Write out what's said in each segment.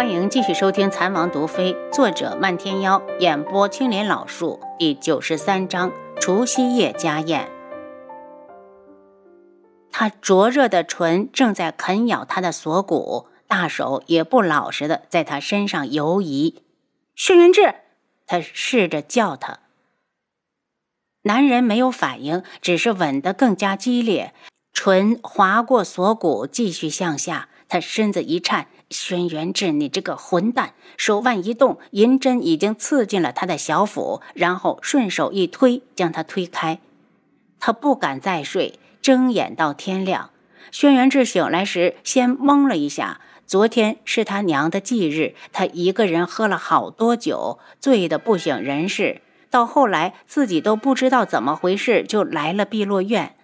欢迎继续收听《残王毒妃》，作者漫天妖，演播青莲老树，第九十三章除夕夜家宴。他灼热的唇正在啃咬他的锁骨，大手也不老实的在他身上游移。轩辕志，他试着叫他。男人没有反应，只是吻得更加激烈，唇划过锁骨，继续向下。他身子一颤。轩辕志，你这个混蛋！手腕一动，银针已经刺进了他的小腹，然后顺手一推，将他推开。他不敢再睡，睁眼到天亮。轩辕志醒来时，先懵了一下。昨天是他娘的忌日，他一个人喝了好多酒，醉得不省人事。到后来，自己都不知道怎么回事，就来了碧落院。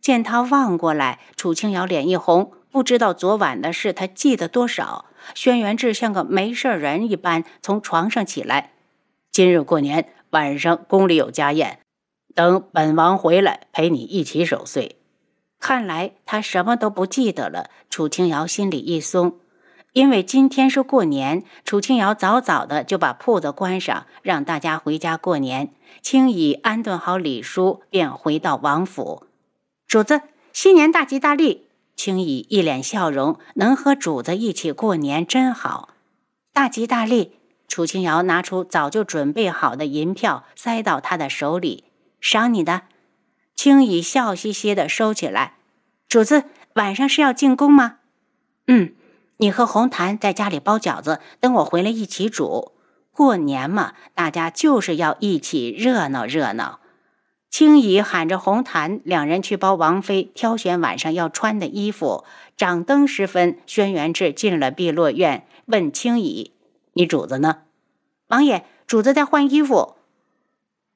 见他望过来，楚清瑶脸一红。不知道昨晚的事，他记得多少？轩辕志像个没事人一般从床上起来。今日过年，晚上宫里有家宴，等本王回来陪你一起守岁。看来他什么都不记得了。楚清瑶心里一松，因为今天是过年，楚清瑶早早的就把铺子关上，让大家回家过年。轻易安顿好李叔，便回到王府。主子，新年大吉大利！青羽一脸笑容，能和主子一起过年真好，大吉大利。楚清瑶拿出早就准备好的银票，塞到他的手里，赏你的。青羽笑嘻嘻的收起来。主子晚上是要进宫吗？嗯，你和红檀在家里包饺子，等我回来一起煮。过年嘛，大家就是要一起热闹热闹。青姨喊着红檀，两人去帮王妃挑选晚上要穿的衣服。掌灯时分，轩辕志进了碧落院，问青姨：“你主子呢？”王爷，主子在换衣服。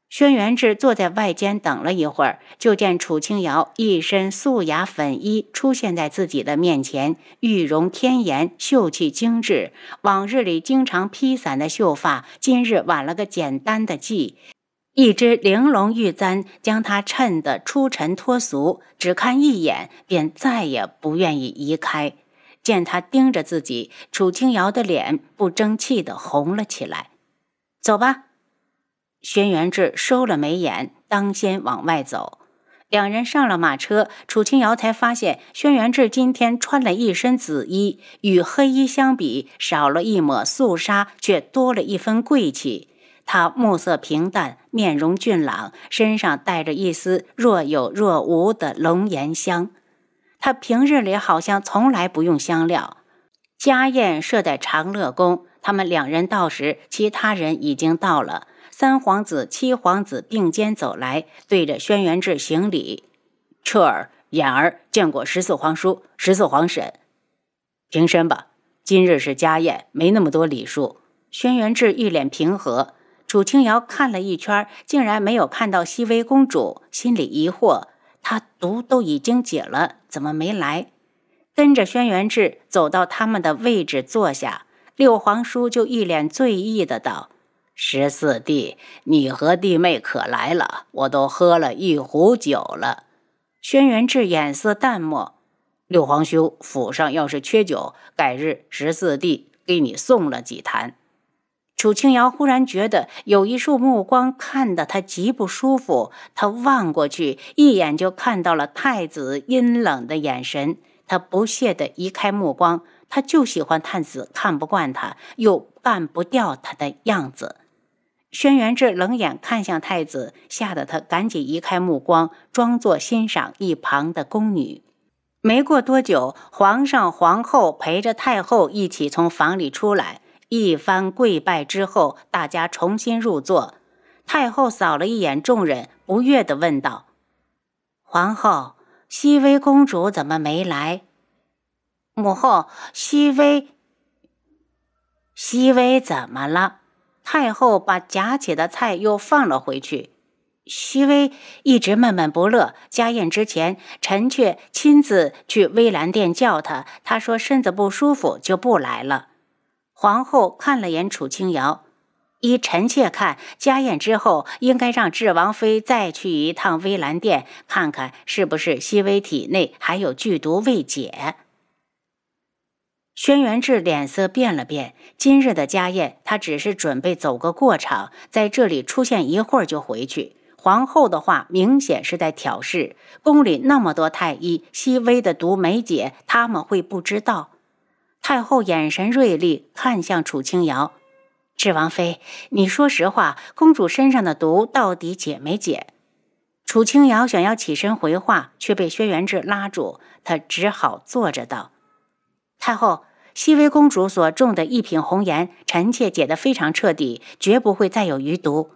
轩辕志坐在外间等了一会儿，就见楚清瑶一身素雅粉衣出现在自己的面前，玉容天颜，秀气精致。往日里经常披散的秀发，今日挽了个简单的髻。一只玲珑玉簪将她衬得出尘脱俗，只看一眼便再也不愿意移开。见他盯着自己，楚清瑶的脸不争气地红了起来。走吧，轩辕志收了眉眼，当先往外走。两人上了马车，楚清瑶才发现轩辕志今天穿了一身紫衣，与黑衣相比，少了一抹肃杀，却多了一分贵气。他目色平淡，面容俊朗，身上带着一丝若有若无的龙涎香。他平日里好像从来不用香料。家宴设在长乐宫，他们两人到时，其他人已经到了。三皇子、七皇子并肩走来，对着轩辕志行礼。彻儿、衍儿见过十四皇叔、十四皇婶，平身吧。今日是家宴，没那么多礼数。轩辕志一脸平和。楚清瑶看了一圈，竟然没有看到熹微公主，心里疑惑：她毒都已经解了，怎么没来？跟着轩辕志走到他们的位置坐下，六皇叔就一脸醉意的道：“十四弟，你和弟妹可来了，我都喝了一壶酒了。”轩辕志眼色淡漠：“六皇兄府上要是缺酒，改日十四弟给你送了几坛。”楚清瑶忽然觉得有一束目光看得她极不舒服，她望过去，一眼就看到了太子阴冷的眼神。她不屑地移开目光，她就喜欢太子看不惯她，又干不掉他的样子。轩辕志冷眼看向太子，吓得他赶紧移开目光，装作欣赏一旁的宫女。没过多久，皇上、皇后陪着太后一起从房里出来。一番跪拜之后，大家重新入座。太后扫了一眼众人，不悦地问道：“皇后，熹微公主怎么没来？”母后，熹微，熹微怎么了？太后把夹起的菜又放了回去。熹微一直闷闷不乐。家宴之前，臣妾亲自去微兰殿叫她，她说身子不舒服，就不来了。皇后看了眼楚清瑶，依臣妾看，家宴之后应该让智王妃再去一趟微澜殿，看看是不是熹微体内还有剧毒未解。轩辕志脸色变了变，今日的家宴，他只是准备走个过场，在这里出现一会儿就回去。皇后的话明显是在挑事，宫里那么多太医，熹微的毒没解，他们会不知道？太后眼神锐利，看向楚清瑶：“智王妃，你说实话，公主身上的毒到底解没解？”楚清瑶想要起身回话，却被轩辕志拉住，他只好坐着道。太后，熹微公主所种的一品红颜，臣妾解得非常彻底，绝不会再有余毒。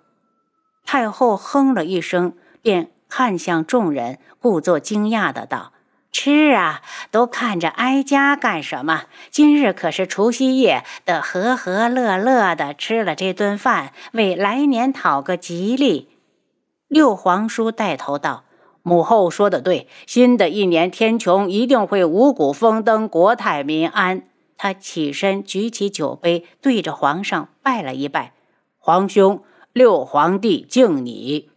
太后哼了一声，便看向众人，故作惊讶的道：“吃啊，都看着哀家干什么？今日可是除夕夜，得和和乐乐的吃了这顿饭，为来年讨个吉利。”六皇叔带头道。母后说的对，新的一年天穹一定会五谷丰登，国泰民安。他起身举起酒杯，对着皇上拜了一拜：“皇兄，六皇帝敬你。”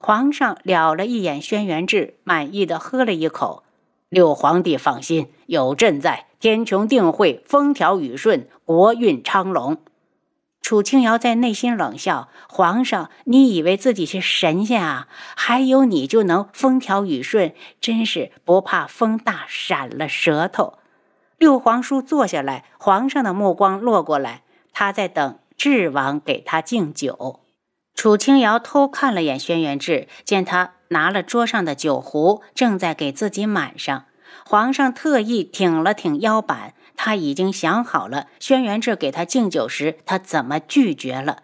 皇上了了一眼轩辕志，满意的喝了一口：“六皇帝放心，有朕在，天穹定会风调雨顺，国运昌隆。”楚清瑶在内心冷笑：“皇上，你以为自己是神仙啊？还有你就能风调雨顺？真是不怕风大闪了舌头。”六皇叔坐下来，皇上的目光落过来，他在等智王给他敬酒。楚清瑶偷看了眼轩辕志，见他拿了桌上的酒壶，正在给自己满上。皇上特意挺了挺腰板。他已经想好了，轩辕志给他敬酒时，他怎么拒绝了。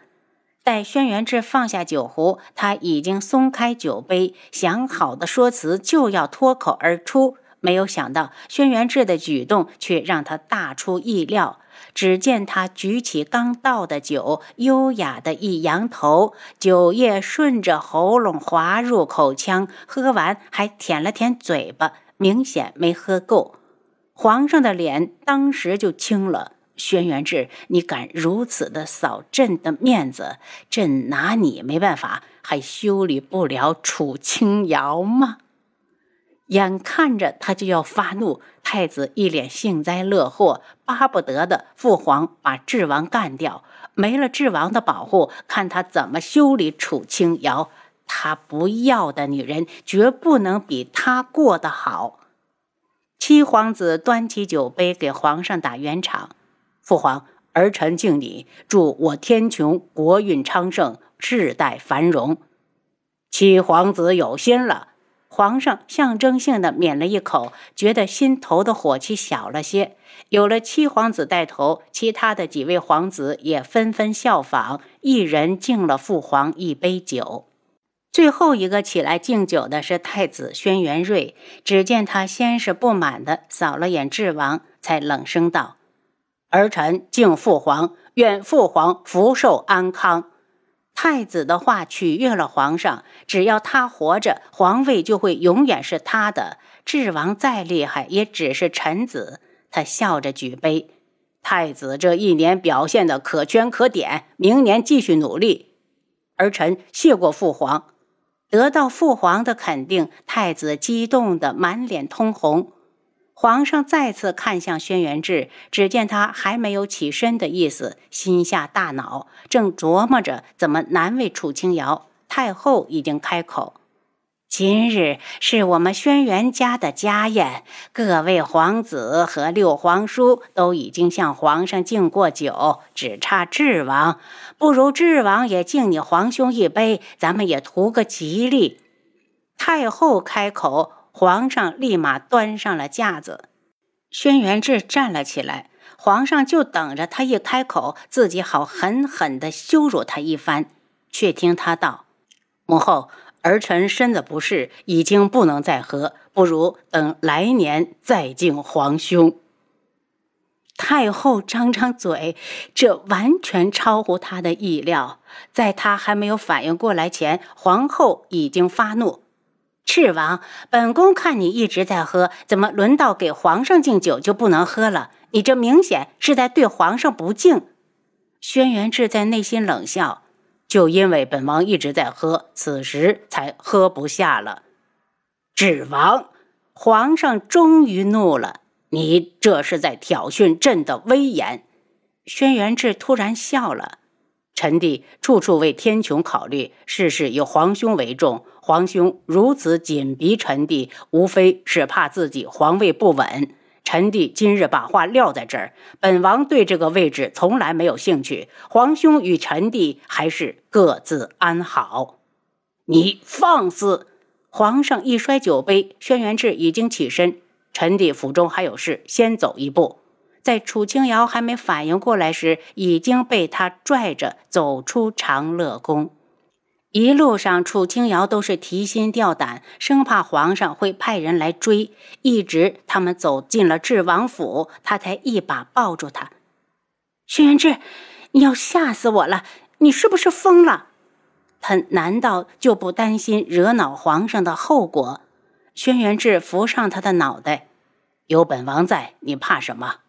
待轩辕志放下酒壶，他已经松开酒杯，想好的说辞就要脱口而出。没有想到，轩辕志的举动却让他大出意料。只见他举起刚倒的酒，优雅的一扬头，酒液顺着喉咙滑入口腔，喝完还舔了舔嘴巴，明显没喝够。皇上的脸当时就青了。轩辕志，你敢如此的扫朕的面子，朕拿你没办法，还修理不了楚清瑶吗？眼看着他就要发怒，太子一脸幸灾乐祸，巴不得的父皇把智王干掉，没了智王的保护，看他怎么修理楚清瑶。他不要的女人，绝不能比他过得好。七皇子端起酒杯给皇上打圆场，父皇，儿臣敬你，祝我天穹国运昌盛，世代繁荣。七皇子有心了，皇上象征性的抿了一口，觉得心头的火气小了些。有了七皇子带头，其他的几位皇子也纷纷效仿，一人敬了父皇一杯酒。最后一个起来敬酒的是太子轩辕睿。只见他先是不满地扫了眼智王，才冷声道：“儿臣敬父皇，愿父皇福寿安康。”太子的话取悦了皇上，只要他活着，皇位就会永远是他的。智王再厉害，也只是臣子。他笑着举杯：“太子这一年表现的可圈可点，明年继续努力。”儿臣谢过父皇。得到父皇的肯定，太子激动得满脸通红。皇上再次看向轩辕志，只见他还没有起身的意思，心下大恼，正琢磨着怎么难为楚清瑶。太后已经开口。今日是我们轩辕家的家宴，各位皇子和六皇叔都已经向皇上敬过酒，只差智王。不如智王也敬你皇兄一杯，咱们也图个吉利。太后开口，皇上立马端上了架子。轩辕志站了起来，皇上就等着他一开口，自己好狠狠地羞辱他一番。却听他道：“母后。”儿臣身子不适，已经不能再喝，不如等来年再敬皇兄。太后张张嘴，这完全超乎他的意料。在他还没有反应过来前，皇后已经发怒：“赤王，本宫看你一直在喝，怎么轮到给皇上敬酒就不能喝了？你这明显是在对皇上不敬。”轩辕志在内心冷笑。就因为本王一直在喝，此时才喝不下了。智王，皇上终于怒了。你这是在挑衅朕的威严。轩辕志突然笑了。臣弟处处为天穹考虑，事事以皇兄为重。皇兄如此紧逼臣弟，无非是怕自己皇位不稳。臣弟今日把话撂在这儿，本王对这个位置从来没有兴趣。皇兄与臣弟还是各自安好。你放肆！皇上一摔酒杯，轩辕志已经起身。臣弟府中还有事，先走一步。在楚清瑶还没反应过来时，已经被他拽着走出长乐宫。一路上，楚清瑶都是提心吊胆，生怕皇上会派人来追。一直他们走进了智王府，他才一把抱住他。轩辕志，你要吓死我了！你是不是疯了？他难道就不担心惹恼皇上的后果？轩辕志扶上他的脑袋，有本王在，你怕什么？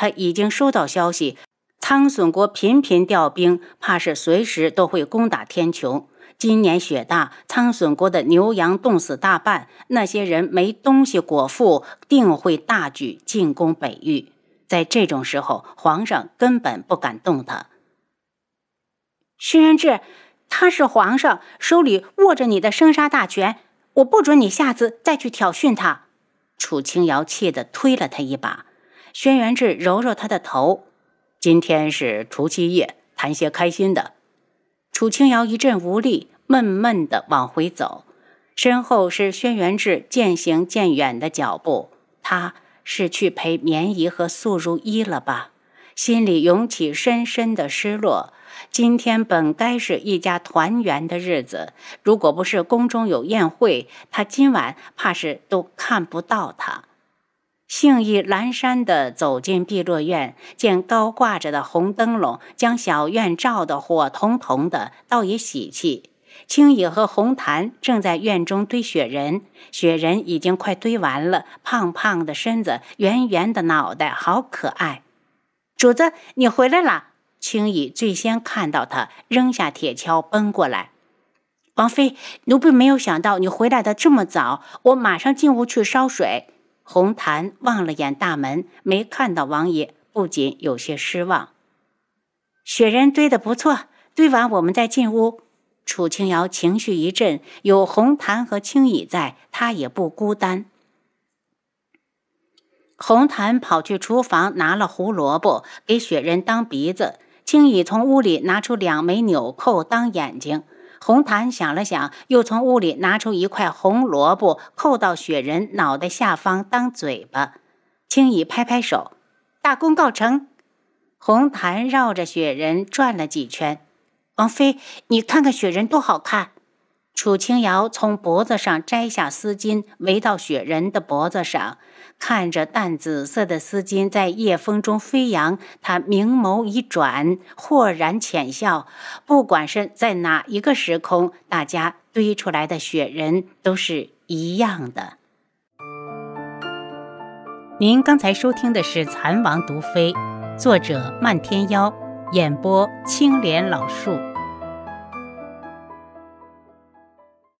他已经收到消息，苍隼国频频调兵，怕是随时都会攻打天穹。今年雪大，苍隼国的牛羊冻死大半，那些人没东西果腹，定会大举进攻北域。在这种时候，皇上根本不敢动他。轩辕志，他是皇上，手里握着你的生杀大权，我不准你下次再去挑衅他。楚清瑶气得推了他一把。轩辕志揉揉他的头，今天是除夕夜，谈些开心的。楚清瑶一阵无力，闷闷地往回走，身后是轩辕志渐行渐远的脚步。他是去陪绵姨和素如一了吧？心里涌起深深的失落。今天本该是一家团圆的日子，如果不是宫中有宴会，他今晚怕是都看不到他。兴意阑珊地走进碧落院，见高挂着的红灯笼将小院照得火彤彤的，倒也喜气。青羽和红檀正在院中堆雪人，雪人已经快堆完了，胖胖的身子，圆圆的脑袋，好可爱。主子，你回来了！青羽最先看到他，扔下铁锹奔过来。王妃，奴婢没有想到你回来的这么早，我马上进屋去烧水。红檀望了眼大门，没看到王爷，不仅有些失望。雪人堆得不错，堆完我们再进屋。楚清瑶情绪一震，有红檀和青羽在，她也不孤单。红檀跑去厨房拿了胡萝卜给雪人当鼻子，青羽从屋里拿出两枚纽扣当眼睛。红檀想了想，又从屋里拿出一块红萝卜，扣到雪人脑袋下方当嘴巴。青羽拍拍手，大功告成。红檀绕着雪人转了几圈。王妃，你看看雪人多好看。楚清瑶从脖子上摘下丝巾，围到雪人的脖子上。看着淡紫色的丝巾在夜风中飞扬，他明眸一转，豁然浅笑。不管是在哪一个时空，大家堆出来的雪人都是一样的。您刚才收听的是《蚕王毒妃》，作者漫天妖，演播青莲老树。